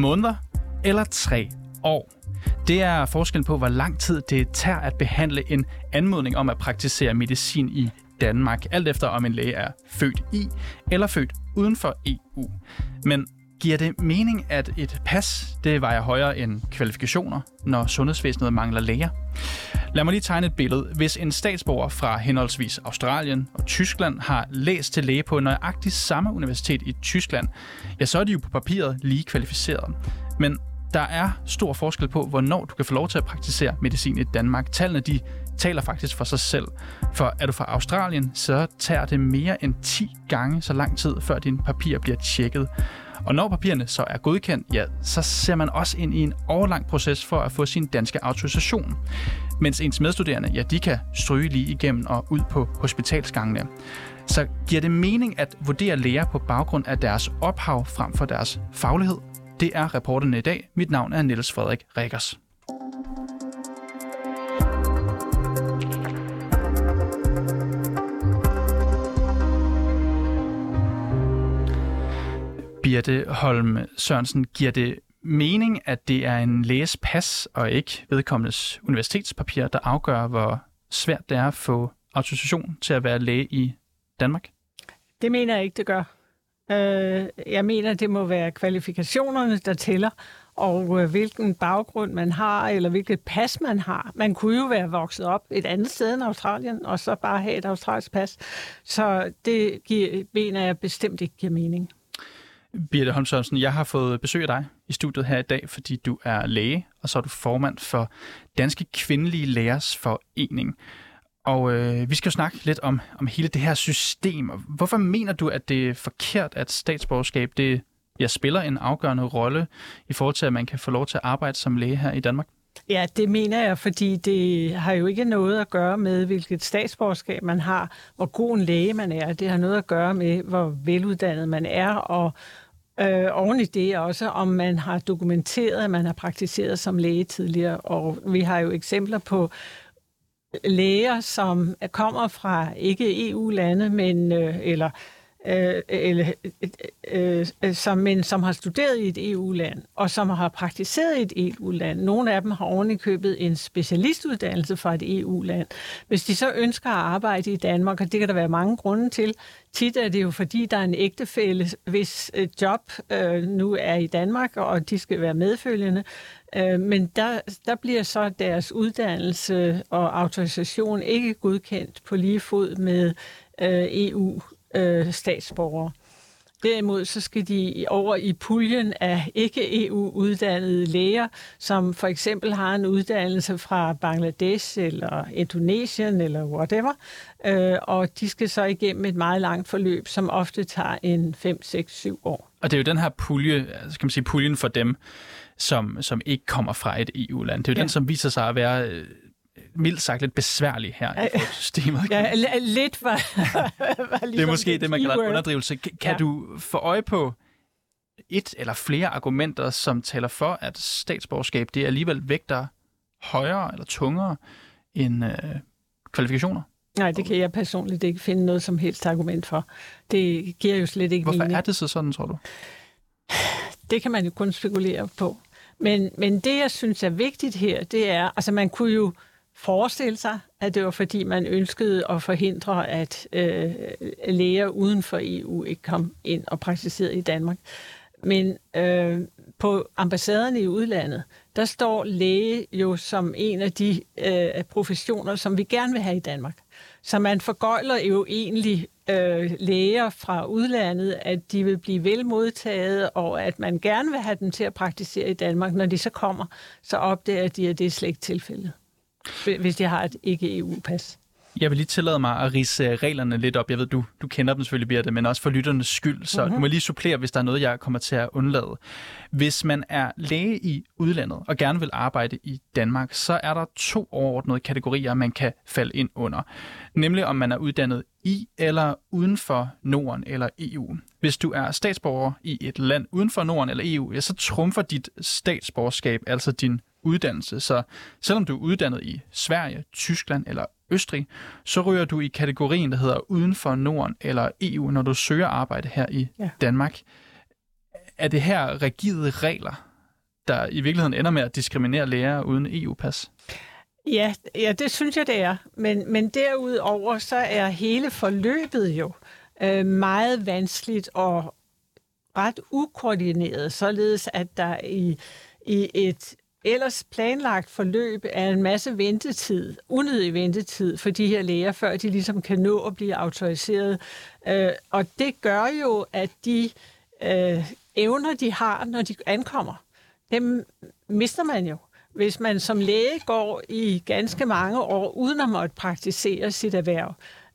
måneder eller tre år. Det er forskellen på, hvor lang tid det tager at behandle en anmodning om at praktisere medicin i Danmark, alt efter om en læge er født i eller født uden for EU. Men giver det mening, at et pas det vejer højere end kvalifikationer, når sundhedsvæsenet mangler læger? Lad mig lige tegne et billede. Hvis en statsborger fra henholdsvis Australien og Tyskland har læst til læge på nøjagtigt samme universitet i Tyskland, ja, så er de jo på papiret lige kvalificeret. Men der er stor forskel på, hvornår du kan få lov til at praktisere medicin i Danmark. Tallene de taler faktisk for sig selv. For er du fra Australien, så tager det mere end 10 gange så lang tid, før dine papirer bliver tjekket. Og når papirerne så er godkendt, ja, så ser man også ind i en overlang proces for at få sin danske autorisation. Mens ens medstuderende, ja, de kan stryge lige igennem og ud på hospitalsgangene. Så giver det mening at vurdere læger på baggrund af deres ophav frem for deres faglighed? Det er reporterne i dag. Mit navn er Niels Frederik Rikkers. Birte Holm Sørensen, giver det mening, at det er en læges pas og ikke vedkommendes universitetspapir, der afgør, hvor svært det er at få autorisation til at være læge i Danmark? Det mener jeg ikke, det gør. Øh, jeg mener, det må være kvalifikationerne, der tæller, og øh, hvilken baggrund man har, eller hvilket pas man har. Man kunne jo være vokset op et andet sted end Australien, og så bare have et australsk pas. Så det giver, mener jeg bestemt ikke giver mening. Birte Holm Sørensen, jeg har fået besøg af dig i studiet her i dag, fordi du er læge, og så er du formand for Danske Kvindelige Lægers Forening. Og øh, vi skal jo snakke lidt om, om hele det her system. Hvorfor mener du, at det er forkert, at statsborgerskab det, ja, spiller en afgørende rolle i forhold til, at man kan få lov til at arbejde som læge her i Danmark? Ja, det mener jeg, fordi det har jo ikke noget at gøre med, hvilket statsborgerskab man har, hvor god en læge man er. Det har noget at gøre med, hvor veluddannet man er, og øh, oven i det også, om man har dokumenteret, at man har praktiseret som læge tidligere. Og vi har jo eksempler på læger, som kommer fra ikke EU-lande, men øh, eller øh, eller, øh, øh, som, men som har studeret i et EU-land, og som har praktiseret i et EU-land. Nogle af dem har ovenikøbet en specialistuddannelse fra et EU-land. Hvis de så ønsker at arbejde i Danmark, og det kan der være mange grunde til, tit er det jo fordi, der er en ægtefælle, hvis job øh, nu er i Danmark, og de skal være medfølgende, øh, men der, der bliver så deres uddannelse og autorisation ikke godkendt på lige fod med øh, EU øh, statsborgere. Derimod så skal de over i puljen af ikke-EU-uddannede læger, som for eksempel har en uddannelse fra Bangladesh eller Indonesien eller whatever, øh, og de skal så igennem et meget langt forløb, som ofte tager en 5, 6, 7 år. Og det er jo den her pulje, skal man sige puljen for dem, som, som ikke kommer fra et EU-land. Det er jo ja. den, som viser sig at være øh, mildt sagt lidt besværlig her i systemet. Ja, lidt var, var ligesom Det er måske det, man kalder en underdrivelse. Kan ja. du få øje på et eller flere argumenter, som taler for, at statsborgerskab det alligevel vægter højere eller tungere end øh, kvalifikationer? Nej, det kan jeg personligt ikke finde noget som helst argument for. Det giver jo slet ikke Hvorfor mening. er det så sådan, tror du? Det kan man jo kun spekulere på. Men, men det, jeg synes er vigtigt her, det er, altså man kunne jo forestille sig, at det var fordi, man ønskede at forhindre, at øh, læger uden for EU ikke kom ind og praktiserede i Danmark. Men øh, på ambassaderne i udlandet, der står læge jo som en af de øh, professioner, som vi gerne vil have i Danmark. Så man forgøjler jo egentlig øh, læger fra udlandet, at de vil blive velmodtaget, og at man gerne vil have dem til at praktisere i Danmark. Når de så kommer, så opdager de, at det er slet ikke tilfældet hvis de har et ikke-EU-pas. Jeg vil lige tillade mig at rise reglerne lidt op. Jeg ved, du, du kender dem selvfølgelig, Birte, men også for lytternes skyld, så mm-hmm. du må lige supplere, hvis der er noget, jeg kommer til at undlade. Hvis man er læge i udlandet og gerne vil arbejde i Danmark, så er der to overordnede kategorier, man kan falde ind under. Nemlig om man er uddannet i eller uden for Norden eller EU. Hvis du er statsborger i et land uden for Norden eller EU, ja, så trumfer dit statsborgerskab altså din uddannelse. Så selvom du er uddannet i Sverige, Tyskland eller Østrig, så ryger du i kategorien, der hedder uden for Norden eller EU, når du søger arbejde her i ja. Danmark. er det her rigide regler, der i virkeligheden ender med at diskriminere læger uden EU-pas? Ja, ja, det synes jeg, det er. Men, men derudover så er hele forløbet jo øh, meget vanskeligt og ret ukoordineret, således at der i, i et ellers planlagt forløb er en masse ventetid, unødig ventetid for de her læger, før de ligesom kan nå at blive autoriseret. Øh, og det gør jo, at de øh, evner, de har, når de ankommer, dem mister man jo. Hvis man som læge går i ganske mange år uden at måtte praktisere sit erhverv,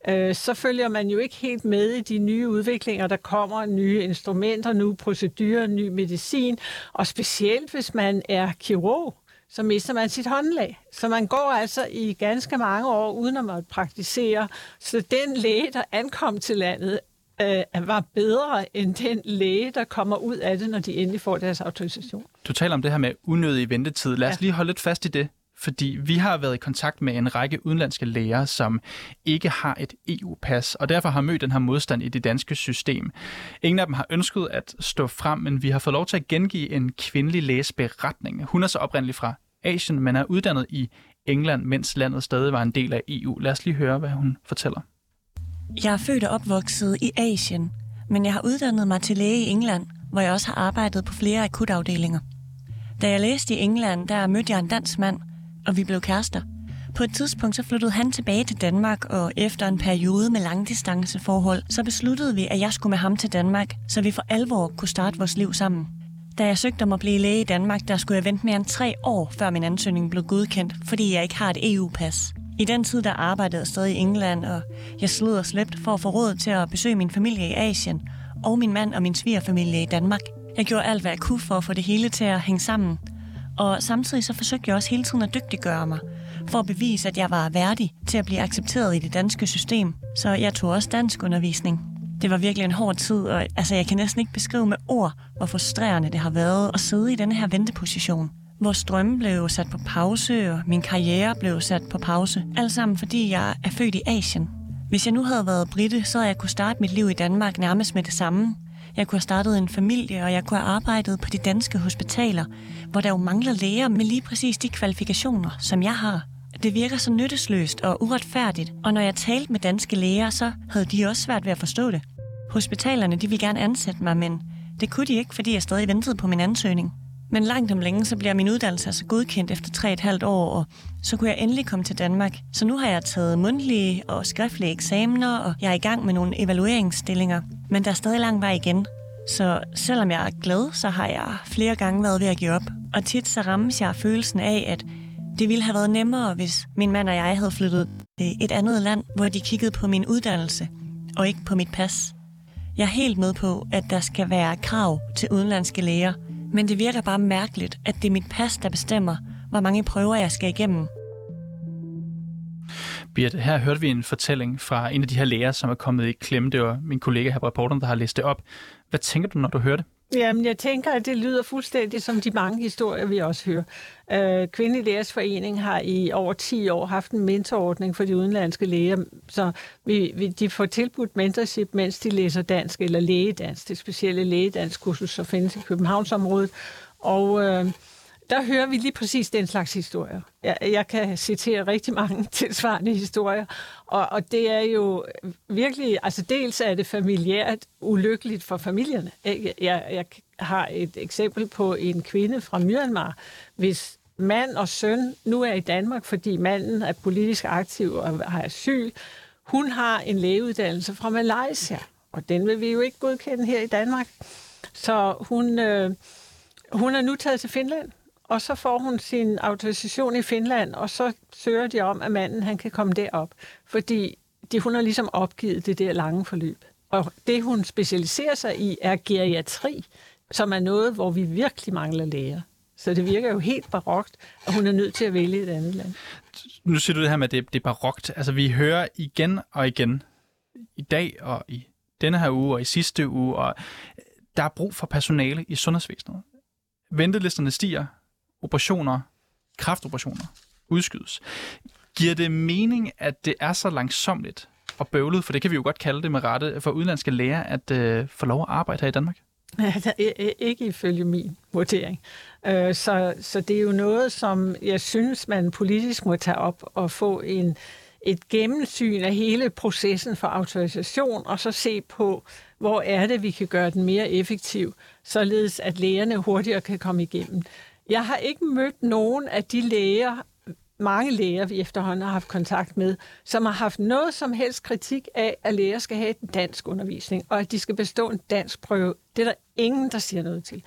øh, så følger man jo ikke helt med i de nye udviklinger, der kommer, nye instrumenter, nye procedurer, ny medicin, og specielt hvis man er kirurg, så mister man sit håndlag. Så man går altså i ganske mange år uden at måtte praktisere. Så den læge, der ankom til landet, øh, var bedre end den læge, der kommer ud af det, når de endelig får deres autorisation. Du taler om det her med unødig ventetid. Lad os ja. lige holde lidt fast i det. Fordi vi har været i kontakt med en række udenlandske læger, som ikke har et EU-pas, og derfor har mødt den her modstand i det danske system. Ingen af dem har ønsket at stå frem, men vi har fået lov til at gengive en kvindelig læges beretning. Hun er så oprindeligt fra Asien, men er uddannet i England, mens landet stadig var en del af EU. Lad os lige høre, hvad hun fortæller. Jeg er født og opvokset i Asien, men jeg har uddannet mig til læge i England, hvor jeg også har arbejdet på flere akutafdelinger. Da jeg læste i England, der mødte jeg en dansk mand, og vi blev kærester. På et tidspunkt så flyttede han tilbage til Danmark, og efter en periode med langdistanceforhold, så besluttede vi, at jeg skulle med ham til Danmark, så vi for alvor kunne starte vores liv sammen. Da jeg søgte om at blive læge i Danmark, der skulle jeg vente mere end tre år, før min ansøgning blev godkendt, fordi jeg ikke har et EU-pas. I den tid, der arbejdede jeg stadig i England, og jeg slog og slæbte for at få råd til at besøge min familie i Asien, og min mand og min svigerfamilie i Danmark. Jeg gjorde alt, hvad jeg kunne for at få det hele til at hænge sammen. Og samtidig så forsøgte jeg også hele tiden at dygtiggøre mig, for at bevise, at jeg var værdig til at blive accepteret i det danske system. Så jeg tog også dansk undervisning. Det var virkelig en hård tid, og altså, jeg kan næsten ikke beskrive med ord, hvor frustrerende det har været at sidde i denne her venteposition. Vores drømme blev sat på pause, og min karriere blev sat på pause. Alt sammen fordi jeg er født i Asien. Hvis jeg nu havde været britte, så havde jeg kunne starte mit liv i Danmark nærmest med det samme. Jeg kunne have startet en familie, og jeg kunne have arbejdet på de danske hospitaler, hvor der jo mangler læger med lige præcis de kvalifikationer, som jeg har. Det virker så nyttesløst og uretfærdigt, og når jeg talte med danske læger, så havde de også svært ved at forstå det. Hospitalerne de ville gerne ansætte mig, men det kunne de ikke, fordi jeg stadig ventede på min ansøgning. Men langt om længe, så bliver min uddannelse altså godkendt efter tre et halvt år, og så kunne jeg endelig komme til Danmark. Så nu har jeg taget mundtlige og skriftlige eksamener, og jeg er i gang med nogle evalueringsstillinger. Men der er stadig lang vej igen. Så selvom jeg er glad, så har jeg flere gange været ved at give op. Og tit så rammes jeg følelsen af, at det ville have været nemmere, hvis min mand og jeg havde flyttet til et andet land, hvor de kiggede på min uddannelse, og ikke på mit pas. Jeg er helt med på, at der skal være krav til udenlandske læger – men det virker bare mærkeligt, at det er mit pas, der bestemmer, hvor mange prøver jeg skal igennem. Birte, her hørte vi en fortælling fra en af de her læger, som er kommet i klemme. Det var min kollega her på reporteren, der har læst det op. Hvad tænker du, når du hører det? Jamen, jeg tænker, at det lyder fuldstændig som de mange historier, vi også hører. Øh, Kvindelig Lægers Forening har i over 10 år haft en mentorordning for de udenlandske læger, så vi, vi, de får tilbudt mentorship, mens de læser dansk eller lægedansk. Det specielle lægedansk-kursus, så findes i Københavnsområdet. Og øh, der hører vi lige præcis den slags historier. Jeg, jeg kan citere rigtig mange tilsvarende historier, og, og det er jo virkelig, altså dels er det familiært ulykkeligt for familierne. Jeg, jeg, jeg har et eksempel på en kvinde fra Myanmar, hvis mand og søn nu er i Danmark, fordi manden er politisk aktiv og har asyl. Hun har en lægeuddannelse fra Malaysia, og den vil vi jo ikke godkende her i Danmark. Så hun, øh, hun er nu taget til Finland og så får hun sin autorisation i Finland, og så søger de om, at manden han kan komme derop, fordi de, hun har ligesom opgivet det der lange forløb. Og det, hun specialiserer sig i, er geriatri, som er noget, hvor vi virkelig mangler læger. Så det virker jo helt barokt, at hun er nødt til at vælge et andet land. Nu siger du det her med, at det, det er barokt. Altså, vi hører igen og igen, i dag og i denne her uge og i sidste uge, og der er brug for personale i sundhedsvæsenet. Ventelisterne stiger, operationer, kraftoperationer, udskydes. Giver det mening, at det er så langsomligt og bøvlet, for det kan vi jo godt kalde det med rette, for udenlandske læger at øh, få lov at arbejde her i Danmark? ikke ifølge min vurdering. Øh, så, så det er jo noget, som jeg synes, man politisk må tage op og få en, et gennemsyn af hele processen for autorisation, og så se på, hvor er det, vi kan gøre den mere effektiv, således at lægerne hurtigere kan komme igennem. Jeg har ikke mødt nogen af de læger, mange læger, vi efterhånden har haft kontakt med, som har haft noget som helst kritik af, at læger skal have en dansk undervisning, og at de skal bestå en dansk prøve. Det er der ingen, der siger noget til.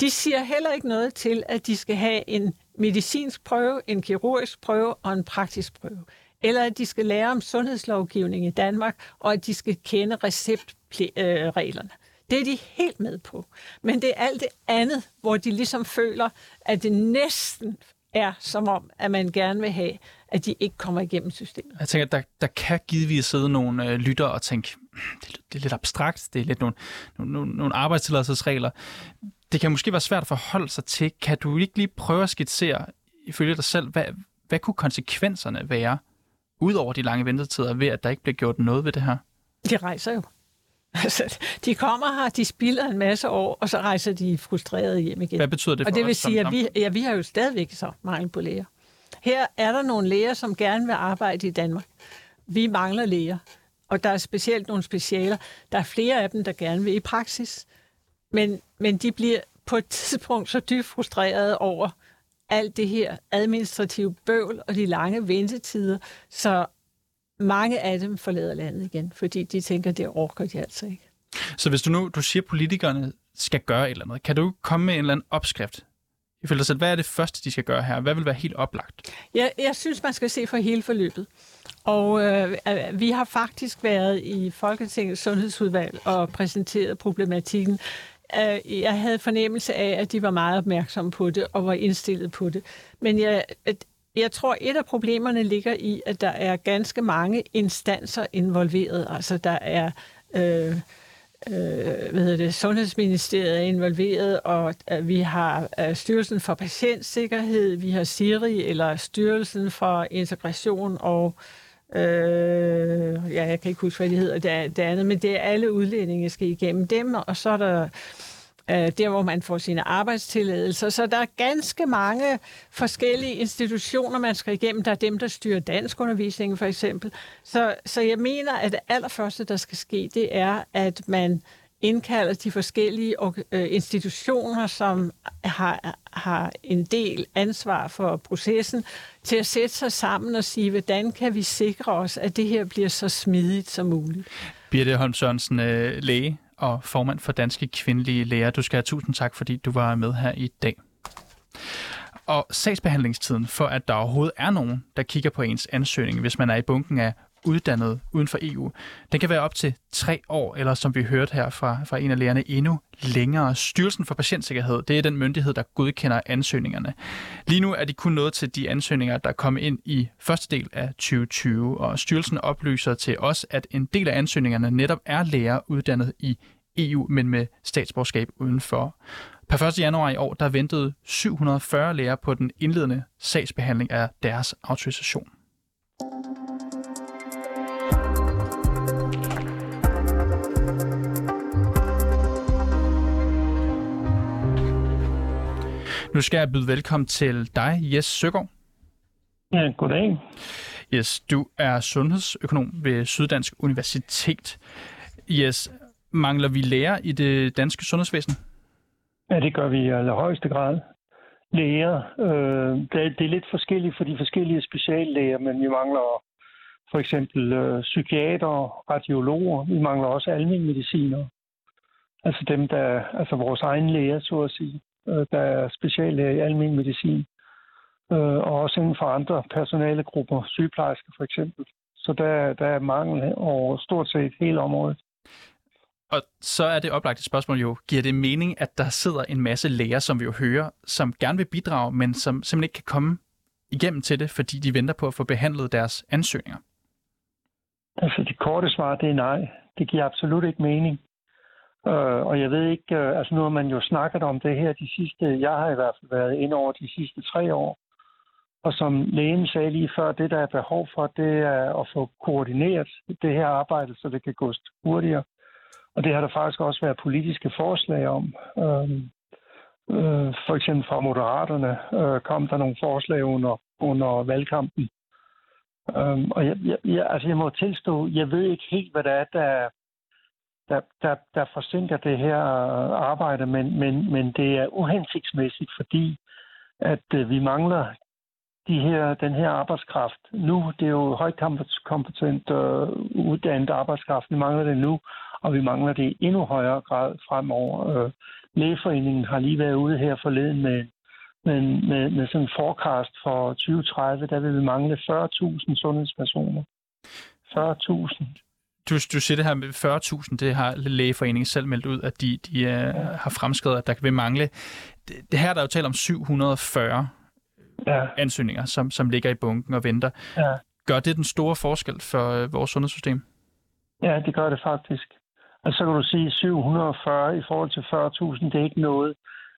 De siger heller ikke noget til, at de skal have en medicinsk prøve, en kirurgisk prøve og en praktisk prøve. Eller at de skal lære om sundhedslovgivning i Danmark, og at de skal kende receptreglerne. Øh, det er de helt med på. Men det er alt det andet, hvor de ligesom føler, at det næsten er som om, at man gerne vil have, at de ikke kommer igennem systemet. Jeg tænker, at der, der kan givetvis sidde nogle øh, lytter og tænke, hmm, det, det er lidt abstrakt, det er lidt nogle, nogle, nogle arbejdstilladelsesregler. Det kan måske være svært at forholde sig til. Kan du ikke lige prøve at skitsere, ifølge dig selv, hvad, hvad kunne konsekvenserne være, ud over de lange ventetider, ved at der ikke bliver gjort noget ved det her? De rejser jo. Altså, de kommer her, de spilder en masse år, og så rejser de frustrerede hjem igen. Hvad betyder det for Og det vil os sige, at vi, ja, vi har jo stadigvæk så mangel på læger. Her er der nogle læger, som gerne vil arbejde i Danmark. Vi mangler læger, og der er specielt nogle specialer. Der er flere af dem, der gerne vil i praksis, men, men de bliver på et tidspunkt så dybt frustrerede over alt det her administrative bøvl og de lange ventetider, så mange af dem forlader landet igen, fordi de tænker, det orker de altså ikke. Så hvis du nu du siger, at politikerne skal gøre et eller andet, kan du komme med en eller anden opskrift? Ifølge dig selv, hvad er det første, de skal gøre her? Hvad vil være helt oplagt? Jeg, jeg synes, man skal se for hele forløbet. Og øh, vi har faktisk været i Folketingets sundhedsudvalg og præsenteret problematikken. Øh, jeg havde fornemmelse af, at de var meget opmærksomme på det og var indstillet på det. Men jeg, jeg tror, et af problemerne ligger i, at der er ganske mange instanser involveret. Altså, der er... Øh, øh, hvad hedder det, Sundhedsministeriet er involveret, og øh, vi har øh, Styrelsen for Patientsikkerhed, vi har SIRI, eller Styrelsen for Integration og øh, ja, jeg kan ikke huske, hvad det hedder, det, det andet, men det er alle udlændinge, skal igennem dem, og så er der Øh, der hvor man får sine arbejdstilladelser. Så der er ganske mange forskellige institutioner, man skal igennem. Der er dem, der styrer dansk undervisning for eksempel. Så, så jeg mener, at det allerførste, der skal ske, det er, at man indkalder de forskellige øh, institutioner, som har, har en del ansvar for processen, til at sætte sig sammen og sige, hvordan kan vi sikre os, at det her bliver så smidigt som muligt. Birte Holm Sørensen, øh, læge og formand for Danske Kvindelige Læger. Du skal have tusind tak, fordi du var med her i dag. Og sagsbehandlingstiden for, at der overhovedet er nogen, der kigger på ens ansøgning, hvis man er i bunken af uddannet uden for EU. Den kan være op til tre år, eller som vi hørte her fra, fra en af lærerne, endnu længere. Styrelsen for Patientsikkerhed, det er den myndighed, der godkender ansøgningerne. Lige nu er de kun nået til de ansøgninger, der kom ind i første del af 2020, og styrelsen oplyser til os, at en del af ansøgningerne netop er læger uddannet i EU, men med statsborgerskab udenfor. Per 1. januar i år, der ventede 740 læger på den indledende sagsbehandling af deres autorisation. Nu skal jeg byde velkommen til dig, Jes Søgaard. Ja, goddag. Jes, du er sundhedsøkonom ved Syddansk Universitet. Jes, mangler vi læger i det danske sundhedsvæsen? Ja, det gør vi i allerhøjeste grad. Læger, øh, det, det er lidt forskelligt for de forskellige speciallæger, men vi mangler for eksempel øh, psykiater, radiologer, vi mangler også almindelige mediciner. Altså dem, der, altså vores egen læger, så at sige øh, der er speciallæger i almen medicin, øh, og også inden for andre personalegrupper, sygeplejersker for eksempel. Så der, der er mangel over stort set hele området. Og så er det oplagt et spørgsmål jo, giver det mening, at der sidder en masse læger, som vi jo hører, som gerne vil bidrage, men som simpelthen ikke kan komme igennem til det, fordi de venter på at få behandlet deres ansøgninger? Altså det korte svar, det er nej. Det giver absolut ikke mening. Øh, og jeg ved ikke, øh, altså nu har man jo snakket om det her de sidste, jeg har i hvert fald været ind over de sidste tre år. Og som lægen sagde lige før, det der er behov for, det er at få koordineret det her arbejde, så det kan gå hurtigere. Og det har der faktisk også været politiske forslag om. Øh, øh, for eksempel fra Moderaterne øh, kom der nogle forslag under, under valgkampen. Øh, og jeg, jeg, jeg, altså jeg må tilstå, jeg ved ikke helt, hvad det er, der, der, der, der forsinker det her arbejde, men, men, men det er uhensigtsmæssigt, fordi at øh, vi mangler de her, den her arbejdskraft nu. Det er jo højt kompetent øh, uddannet arbejdskraft. Vi mangler det nu, og vi mangler det i endnu højere grad fremover. Øh, Lægeforeningen har lige været ude her forleden med, med, med, med sådan en forecast for 2030. Der vil vi mangle 40.000 sundhedspersoner. 40.000 du, du siger det her med 40.000, det har Lægeforeningen selv meldt ud, at de, de uh, ja. har fremskrevet, at der kan mangle. Det, det her der er jo talt om 740 ja. ansøgninger, som, som ligger i bunken og venter. Ja. Gør det den store forskel for uh, vores sundhedssystem? Ja, det gør det faktisk. Og så kan du sige, 740 i forhold til 40.000, det er ikke noget.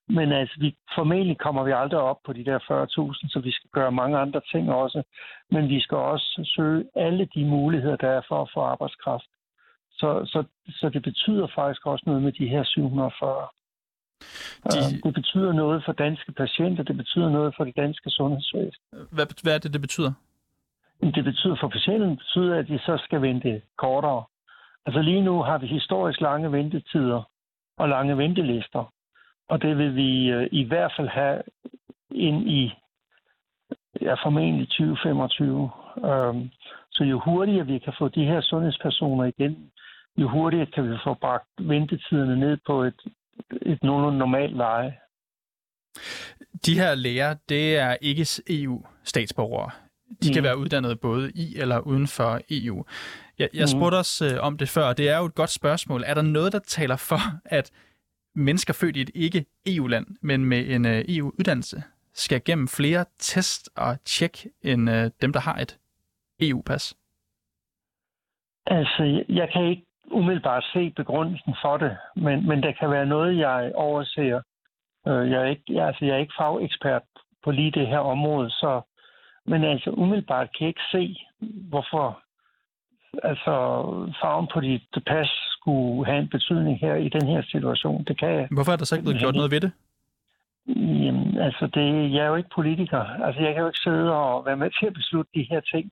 Men altså, vi, formentlig kommer vi aldrig op på de der 40.000, så vi skal gøre mange andre ting også. Men vi skal også søge alle de muligheder, der er for at få arbejdskraft. Så, så, så det betyder faktisk også noget med de her 740. De... Det betyder noget for danske patienter, det betyder noget for det danske sundhedsvæsen. Hvad, hvad er det, det betyder? Det betyder for patienten, betyder, at de så skal vente kortere. Altså lige nu har vi historisk lange ventetider og lange ventelister. Og det vil vi øh, i hvert fald have ind i ja, formentlig 2025. Øhm, så jo hurtigere vi kan få de her sundhedspersoner igen, jo hurtigere kan vi få bragt ventetiderne ned på et, et nogenlunde normalt leje. De her læger, det er ikke EU-statsborgere. De mm. kan være uddannet både i eller uden for EU. Jeg, jeg mm. spurgte os øh, om det før, og det er jo et godt spørgsmål. Er der noget, der taler for, at mennesker født i et ikke-EU-land, men med en øh, EU-uddannelse, skal gennem flere test og tjek end øh, dem, der har et EU-pas? Altså, jeg kan ikke umiddelbart se begrundelsen for det, men, men der kan være noget, jeg overser. Øh, jeg, er ikke, jeg, altså, jeg er ikke fagekspert på lige det her område, så, men altså umiddelbart kan jeg ikke se, hvorfor altså farven på dit pas skulle have en betydning her i den her situation. Det kan jeg. Hvorfor er der så ikke blevet gjort noget ved det? Jamen, altså, det, jeg er jo ikke politiker. Altså, jeg kan jo ikke sidde og være med til at beslutte de her ting.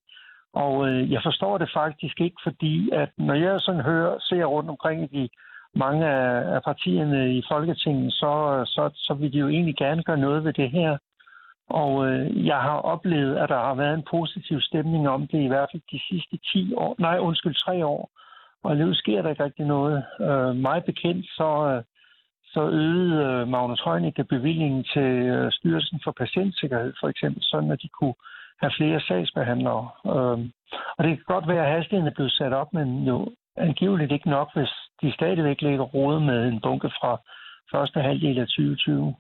Og øh, jeg forstår det faktisk ikke, fordi at når jeg sådan hører, ser rundt omkring i de mange af, af partierne i Folketinget, så, så, så vil de jo egentlig gerne gøre noget ved det her. Og øh, jeg har oplevet, at der har været en positiv stemning om det i hvert fald de sidste 10 år, nej undskyld, 3 år. Og alligevel sker der ikke rigtig noget. Øh, meget bekendt, så, øh, så øgede øh, Magnus Heunicke bevillingen til øh, Styrelsen for Patientsikkerhed, for eksempel, sådan at de kunne have flere sagsbehandlere. Øh, og det kan godt være, at hastigheden er blevet sat op, men jo angiveligt ikke nok, hvis de stadigvæk ligger rode med en bunke fra første halvdel af 2020.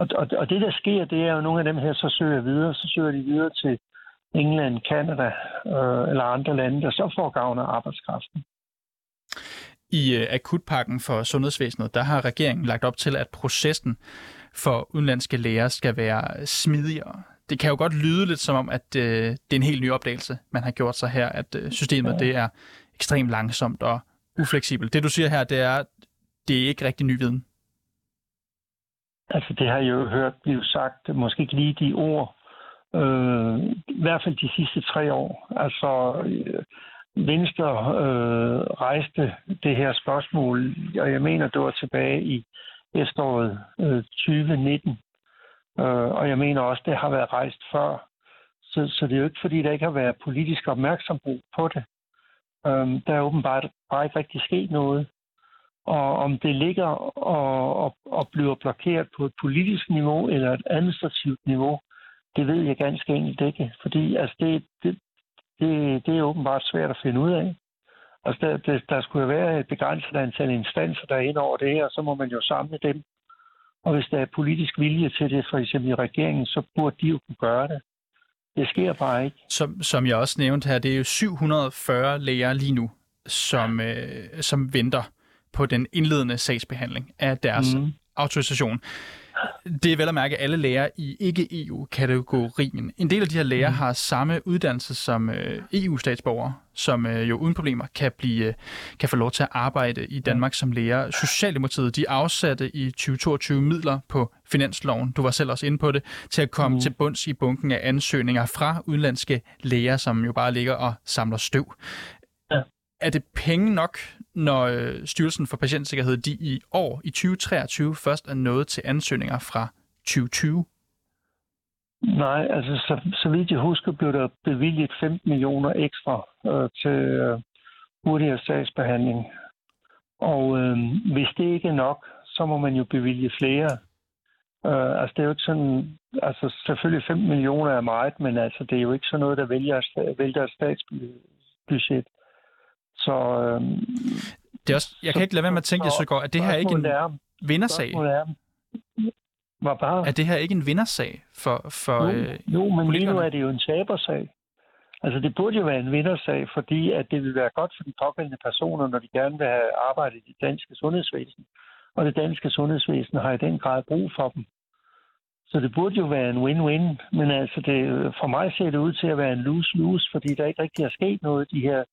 Og, og, og det, der sker, det er jo, nogle af dem her så søger videre, så søger de videre til England, Canada øh, eller andre lande, der så får gavn af arbejdskraften. I uh, akutpakken for sundhedsvæsenet, der har regeringen lagt op til, at processen for udenlandske læger skal være smidigere. Det kan jo godt lyde lidt som om, at uh, det er en helt ny opdagelse, man har gjort sig her, at uh, systemet ja. det er ekstremt langsomt og ufleksibelt. Det du siger her, det er, det er ikke rigtig ny viden. Altså det har jeg jo hørt blive sagt, måske ikke lige de ord, øh, i hvert fald de sidste tre år. Altså øh, Venstre øh, rejste det her spørgsmål, og jeg mener, det var tilbage i efteråret øh, 2019. Øh, og jeg mener også, det har været rejst før. Så, så det er jo ikke, fordi der ikke har været politisk opmærksomhed på det. Øh, der er åbenbart bare ikke rigtig sket noget. Og om det ligger og, og, og bliver blokeret på et politisk niveau eller et administrativt niveau, det ved jeg ganske enkelt ikke. Fordi altså, det, det, det, det er åbenbart svært at finde ud af. Altså, der, der, der skulle være et begrænset antal instanser, der er ind over det her, og så må man jo samle dem. Og hvis der er politisk vilje til det, for eksempel i regeringen, så burde de jo kunne gøre det. Det sker bare ikke. Som, som jeg også nævnte her, det er jo 740 læger lige nu, som, øh, som venter på den indledende sagsbehandling af deres mm. autorisation. Det er vel at mærke alle læger i ikke-EU-kategorien. En del af de her læger mm. har samme uddannelse som øh, EU-statsborgere, som øh, jo uden problemer kan, blive, kan få lov til at arbejde i Danmark som læger. Socialdemokratiet de afsatte i 2022 midler på finansloven, du var selv også inde på det, til at komme mm. til bunds i bunken af ansøgninger fra udenlandske læger, som jo bare ligger og samler støv. Er det penge nok, når øh, Styrelsen for Patientsikkerhed de i år, i 2023, først er nået til ansøgninger fra 2020? Nej, altså så, så vidt jeg husker, blev der bevilget 15 millioner ekstra øh, til øh, hurtigere sagsbehandling. Og øh, hvis det ikke er nok, så må man jo bevilge flere. Øh, altså det er jo ikke sådan, altså selvfølgelig 5 millioner er meget, men altså det er jo ikke sådan noget, der vælger, vælger et statsbudget. Så, øh, det er også, jeg så, kan ikke lade være med at tænke, Søgaard, at det her ikke en er, vindersag? Er, var bare... Er det her ikke en vindersag for, for jo, øh, jo, men lige nu er det jo en tabersag. Altså det burde jo være en vindersag, fordi at det vil være godt for de pågældende personer, når de gerne vil have arbejdet i det danske sundhedsvæsen. Og det danske sundhedsvæsen har i den grad brug for dem. Så det burde jo være en win-win, men altså det, for mig ser det ud til at være en lose-lose, fordi der ikke rigtig er sket noget de her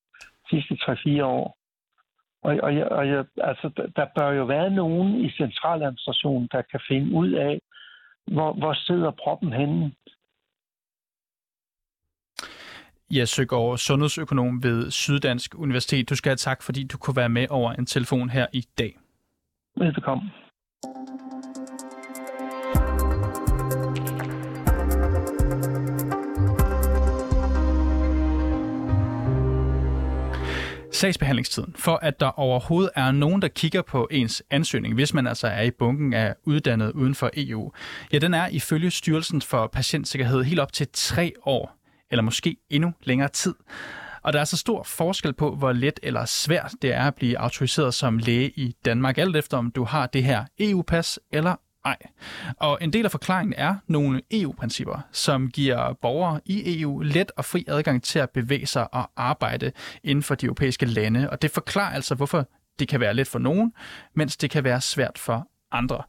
sidste 3-4 år. Og, og, og jeg, altså, der bør jo være nogen i centraladministrationen, der kan finde ud af, hvor, hvor sidder proppen henne. Jes Søgaard, sundhedsøkonom ved Syddansk Universitet. Du skal have tak, fordi du kunne være med over en telefon her i dag. Velbekomme. Sagsbehandlingstiden, for at der overhovedet er nogen, der kigger på ens ansøgning, hvis man altså er i bunken af uddannet uden for EU, ja, den er ifølge Styrelsen for Patientsikkerhed helt op til tre år, eller måske endnu længere tid. Og der er så stor forskel på, hvor let eller svært det er at blive autoriseret som læge i Danmark, alt efter om du har det her EU-pas eller ej. Og en del af forklaringen er nogle EU-principper, som giver borgere i EU let og fri adgang til at bevæge sig og arbejde inden for de europæiske lande. Og det forklarer altså, hvorfor det kan være let for nogen, mens det kan være svært for andre.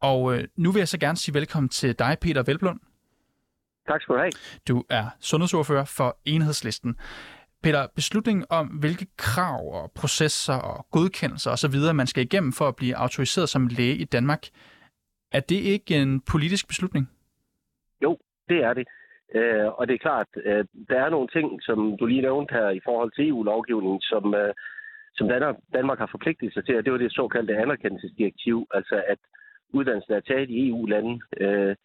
Og øh, nu vil jeg så gerne sige velkommen til dig, Peter Velblund. Tak skal du have. Du er sundhedsordfører for Enhedslisten. Peter, beslutningen om, hvilke krav og processer og godkendelser osv., man skal igennem for at blive autoriseret som læge i Danmark, er det ikke en politisk beslutning? Jo, det er det. Øh, og det er klart, at der er nogle ting, som du lige nævnte her i forhold til EU-lovgivningen, som, øh, som Danmark, Danmark har forpligtet sig til, og det var det såkaldte anerkendelsesdirektiv, altså at uddannelsen er taget i EU-lande, øh,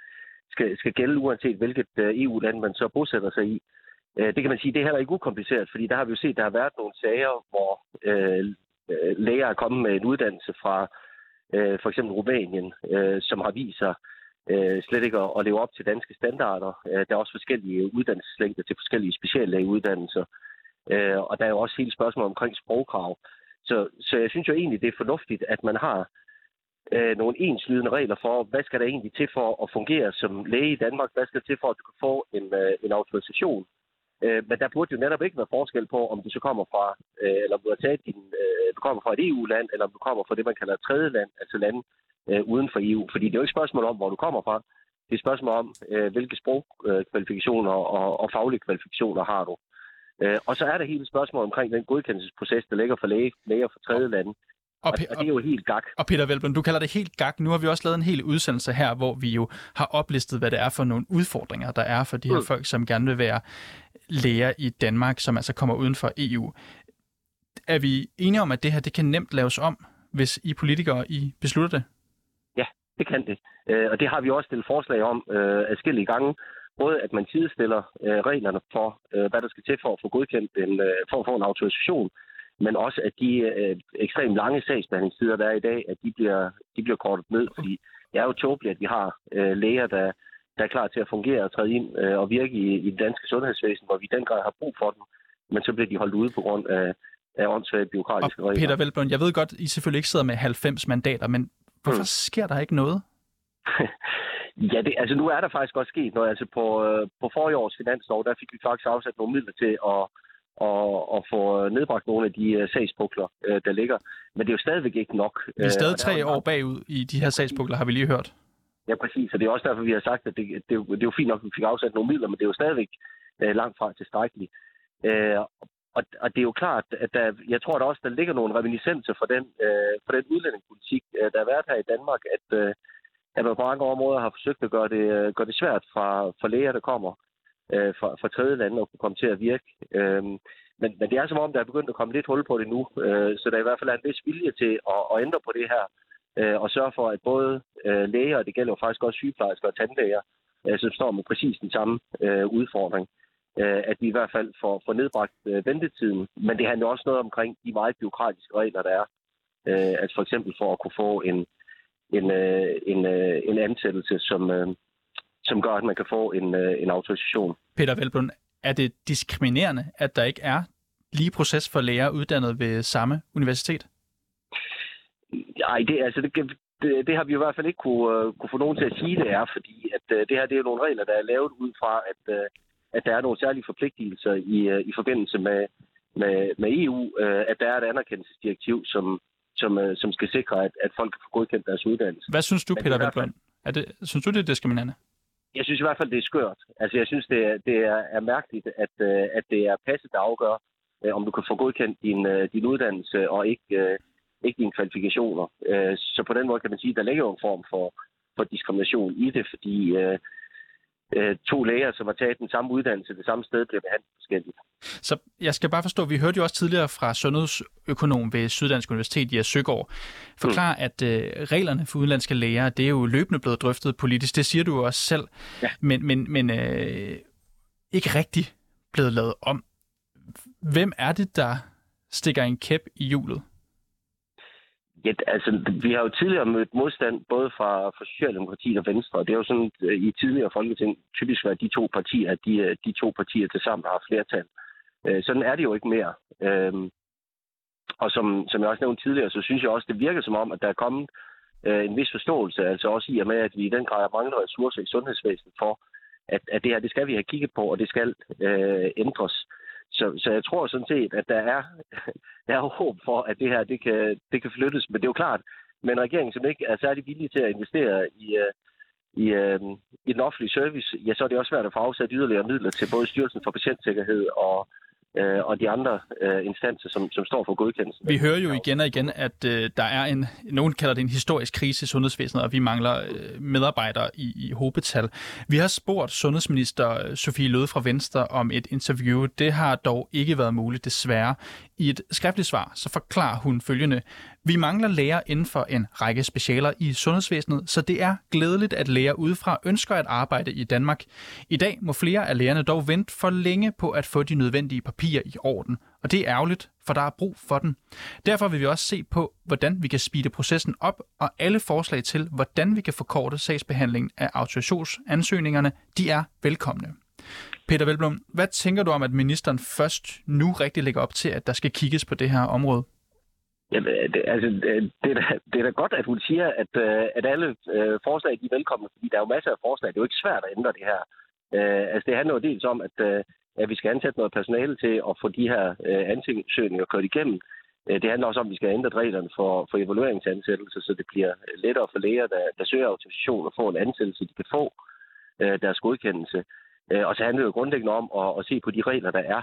skal, skal gælde uanset hvilket øh, EU-land man så bosætter sig i. Øh, det kan man sige, det er heller ikke ukompliceret, fordi der har vi jo set, der har været nogle sager, hvor øh, øh læger er kommet med en uddannelse fra øh, for eksempel Rumænien, øh, som har vist sig øh, slet ikke at, at leve op til danske standarder. Øh, der er også forskellige uddannelseslængder til forskellige speciallægeuddannelser. Øh, og der er jo også hele spørgsmålet omkring sprogkrav. Så, så jeg synes jo egentlig, det er fornuftigt, at man har øh, nogle enslydende regler for, hvad skal der egentlig til for at fungere som læge i Danmark? Hvad skal der til for, at du kan få en, øh, en autorisation? Øh, men der burde jo netop ikke være forskel på, om du så kommer fra, øh, eller om du har taget din, øh, du kommer fra et EU-land, eller om du kommer fra det, man kalder et tredje land, altså lande øh, uden for EU. Fordi det er jo ikke et spørgsmål om, hvor du kommer fra. Det er et spørgsmål om, øh, hvilke sprogkvalifikationer og, og faglige kvalifikationer har du. Øh, og så er der hele spørgsmål omkring den godkendelsesproces, der ligger for læge, læger fra tredje lande. Og, og, og det er jo helt gak. Og Peter Velblom, du kalder det helt gak. Nu har vi også lavet en hel udsendelse her, hvor vi jo har oplistet, hvad det er for nogle udfordringer, der er for de her mm. folk, som gerne vil være læger i Danmark, som altså kommer uden for EU. Er vi enige om, at det her det kan nemt laves om, hvis I politikere I beslutter det? Ja, det kan det. Øh, og det har vi også stillet forslag om øh, adskillige gange. Både at man sidestiller øh, reglerne for, øh, hvad der skal til for at få godkendt en, øh, for at få en autorisation, men også at de øh, ekstremt lange sagsbehandlingstider, der er i dag, at de bliver, de bliver kortet ned, fordi det er jo tåbeligt, at vi har øh, læger, der der er klar til at fungere og træde ind øh, og virke i, i det danske sundhedsvæsen, hvor vi i den grad har brug for dem. Men så bliver de holdt ude på grund af, af åndssvage byråkratiske regler. Peter Velblom, jeg ved godt, I selvfølgelig ikke sidder med 90 mandater, men hvorfor mm. sker der ikke noget? ja, det, altså nu er der faktisk også sket noget. Altså på, øh, på forrige års finanslov, der fik vi faktisk afsat nogle midler til at, og, og få nedbragt nogle af de uh, sagspukler, uh, der ligger. Men det er jo stadigvæk ikke nok. Vi er stadig uh, tre år bagud i de her sagspukler, har vi lige hørt. Ja, præcis. Og det er også derfor, vi har sagt, at det, det, det er jo fint nok, at vi fik afsat nogle midler, men det er jo stadigvæk øh, langt fra tilstrækkeligt. Øh, og, og det er jo klart, at der, jeg tror der også, der ligger nogle reminiscenser for den, øh, for den udlændingepolitik, øh, der har været her i Danmark, at, øh, at man på mange områder har forsøgt at gøre det, øh, gøre det svært for, for læger, der kommer øh, fra, fra tredje lande at kunne komme til at virke. Øh, men, men det er som om, der er begyndt at komme lidt hul på det nu, øh, så der i hvert fald er en vis vilje til at, at ændre på det her, øh, og sørge for, at både øh, læger, og det gælder jo faktisk også sygeplejersker og tandlæger, øh, som står med præcis den samme øh, udfordring, øh, at vi i hvert fald får, får nedbragt øh, ventetiden. Men det handler også noget omkring de meget byråkratiske regler, der er. Øh, at for eksempel for at kunne få en, en, øh, en, øh, en ansættelse, som, øh, som gør, at man kan få en, øh, en autorisation. Peter Velblom, er det diskriminerende, at der ikke er lige proces for læger uddannet ved samme universitet? Nej, det, altså, det, det, det har vi i hvert fald ikke kunne, uh, kunne få nogen til at sige, det er, fordi at, uh, det her det er nogle regler, der er lavet ud fra, at, uh, at der er nogle særlige forpligtelser i, uh, i forbindelse med, med, med EU, uh, at der er et anerkendelsesdirektiv, som, som, uh, som skal sikre, at, at folk kan få godkendt deres uddannelse. Hvad synes du, Men Peter Velblom? Er det, synes du, det er diskriminerende? Jeg synes i hvert fald, det er skørt. Altså, jeg synes, det er, det er, er mærkeligt, at, at det er passet, der afgør, om du kan få godkendt din, din uddannelse, og ikke, ikke dine kvalifikationer. Så på den måde kan man sige, at der ligger jo en form for, for diskrimination i det, fordi øh, to læger, som har taget den samme uddannelse det samme sted, bliver behandlet forskelligt. Så jeg skal bare forstå, vi hørte jo også tidligere fra sundhedsøkonom ved Syddansk Universitet, Jes Søgaard, forklare, mm. at øh, reglerne for udenlandske læger, det er jo løbende blevet drøftet politisk. Det siger du jo også selv. Ja. Men, men, men øh, ikke rigtig blevet lavet om. Hvem er det, der stikker en kæp i hjulet? Ja, altså, vi har jo tidligere mødt modstand både fra, fra Socialdemokratiet og Venstre, og det er jo sådan, øh, i tidligere folketing typisk været de to partier, de, øh, de to partier til sammen har flertal. Øh, sådan er det jo ikke mere. Øhm, og som, som jeg også nævnte tidligere, så synes jeg også, det virker som om, at der er kommet en vis forståelse, altså også i og med, at vi i den grad mangler ressourcer i sundhedsvæsenet for, at, at det her, det skal vi have kigget på, og det skal øh, ændres. Så, så jeg tror sådan set, at der er, der er håb for, at det her det kan, det kan flyttes. Men det er jo klart, med en regering, som ikke er særlig villig til at investere i, øh, i, øh, i den offentlige service, ja, så er det også svært at få afsat yderligere midler til både Styrelsen for Patientsikkerhed og, øh, og de andre øh, instanser, som, som står for godkendelsen. Vi hører jo igen og igen, at øh, der er en, nogen kalder det en historisk krise i sundhedsvæsenet, og vi mangler øh, medarbejdere i, i hobetal. Vi har spurgt sundhedsminister øh, Sofie Løde fra Venstre om et interview. Det har dog ikke været muligt, desværre. I et skriftligt svar, så forklarer hun følgende. Vi mangler læger inden for en række specialer i sundhedsvæsenet, så det er glædeligt, at læger udefra ønsker at arbejde i Danmark. I dag må flere af lægerne dog vente for længe på at få de nødvendige papirer i orden, og det er ærgerligt, for der er brug for den. Derfor vil vi også se på, hvordan vi kan speede processen op, og alle forslag til, hvordan vi kan forkorte sagsbehandlingen af autorisationsansøgningerne, de er velkomne. Peter Velblom, hvad tænker du om, at ministeren først nu rigtig lægger op til, at der skal kigges på det her område? Jamen, øh, det, altså, øh, det, er da, det er da godt, at hun siger, at, øh, at alle øh, forslag de er velkomne, fordi der er jo masser af forslag. Det er jo ikke svært at ændre det her. Øh, altså, det handler jo dels om, at, øh, at vi skal ansætte noget personale til at få de her øh, ansøgninger kørt igennem. Øh, det handler også om, at vi skal ændre reglerne for, for evalueringsansættelse, så det bliver lettere for læger, der, der søger autorisation og får en ansættelse, de kan få øh, deres godkendelse. Øh, og så handler det jo grundlæggende om at, at se på de regler, der er.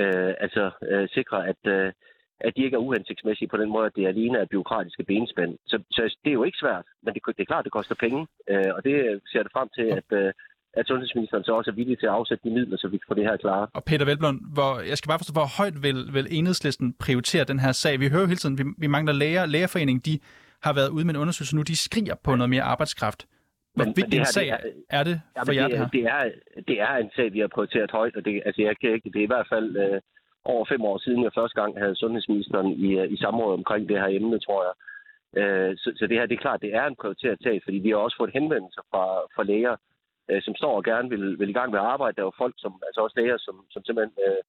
Øh, altså øh, sikre, at, øh, at de ikke er uhensigtsmæssige på den måde, at det alene er byråkratiske benspænd. Så, så det er jo ikke svært, men det, det er klart, det koster penge. Øh, og det ser det frem til, at, øh, at sundhedsministeren så også er villig til at afsætte de midler, så vi kan få det her klare. Og Peter Velblom, hvor, jeg skal bare forstå, hvor højt vil, vil enhedslisten prioritere den her sag? Vi hører jo hele tiden, vi, vi mangler læger. Lægerforeningen, de har været ude med en undersøgelse nu, de skriger på noget mere arbejdskraft. Men, vigtig en sag det er, er det for jer, det, her? Det er, det er en sag, vi har prioriteret højt, og det, altså, jeg kan ikke, det er i hvert fald øh, over fem år siden, jeg første gang havde sundhedsministeren i, øh, i samråd omkring det her emne, tror jeg. Øh, så, så det her, det er klart, det er en prioriteret sag, fordi vi har også fået henvendelser fra, fra læger, øh, som står og gerne vil, vil i gang med at arbejde. Der er jo folk, som, altså også læger, som, som simpelthen øh,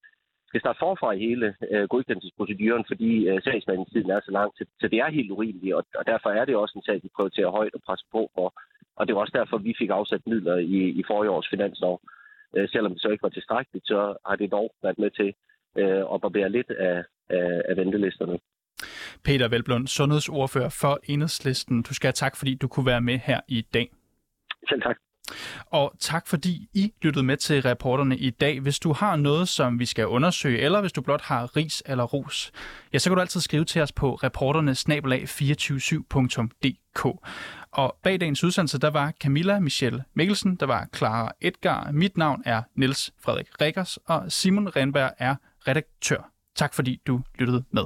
skal starte forfra i hele øh, godkendelsesproceduren, fordi øh, sagsbehandlingstiden er så lang. Så, så det er helt urimeligt, og, og derfor er det også en sag, vi prioriterer højt og presser på for. Og det var også derfor, vi fik afsat midler i, i forrige års finanslov. Øh, selvom det så ikke var tilstrækkeligt, så har det dog været med til øh, at barbere lidt af, af, af ventelisterne. Peter Velblund, sundhedsordfører for Enhedslisten. Du skal have tak, fordi du kunne være med her i dag. Selv tak. Og tak fordi I lyttede med til reporterne i dag. Hvis du har noget, som vi skal undersøge, eller hvis du blot har ris eller ros, ja, så kan du altid skrive til os på reporterne 247dk og bag dagens udsendelse, der var Camilla Michelle Mikkelsen, der var Clara Edgar. Mit navn er Niels Frederik Rikkers, og Simon Renberg er redaktør. Tak fordi du lyttede med.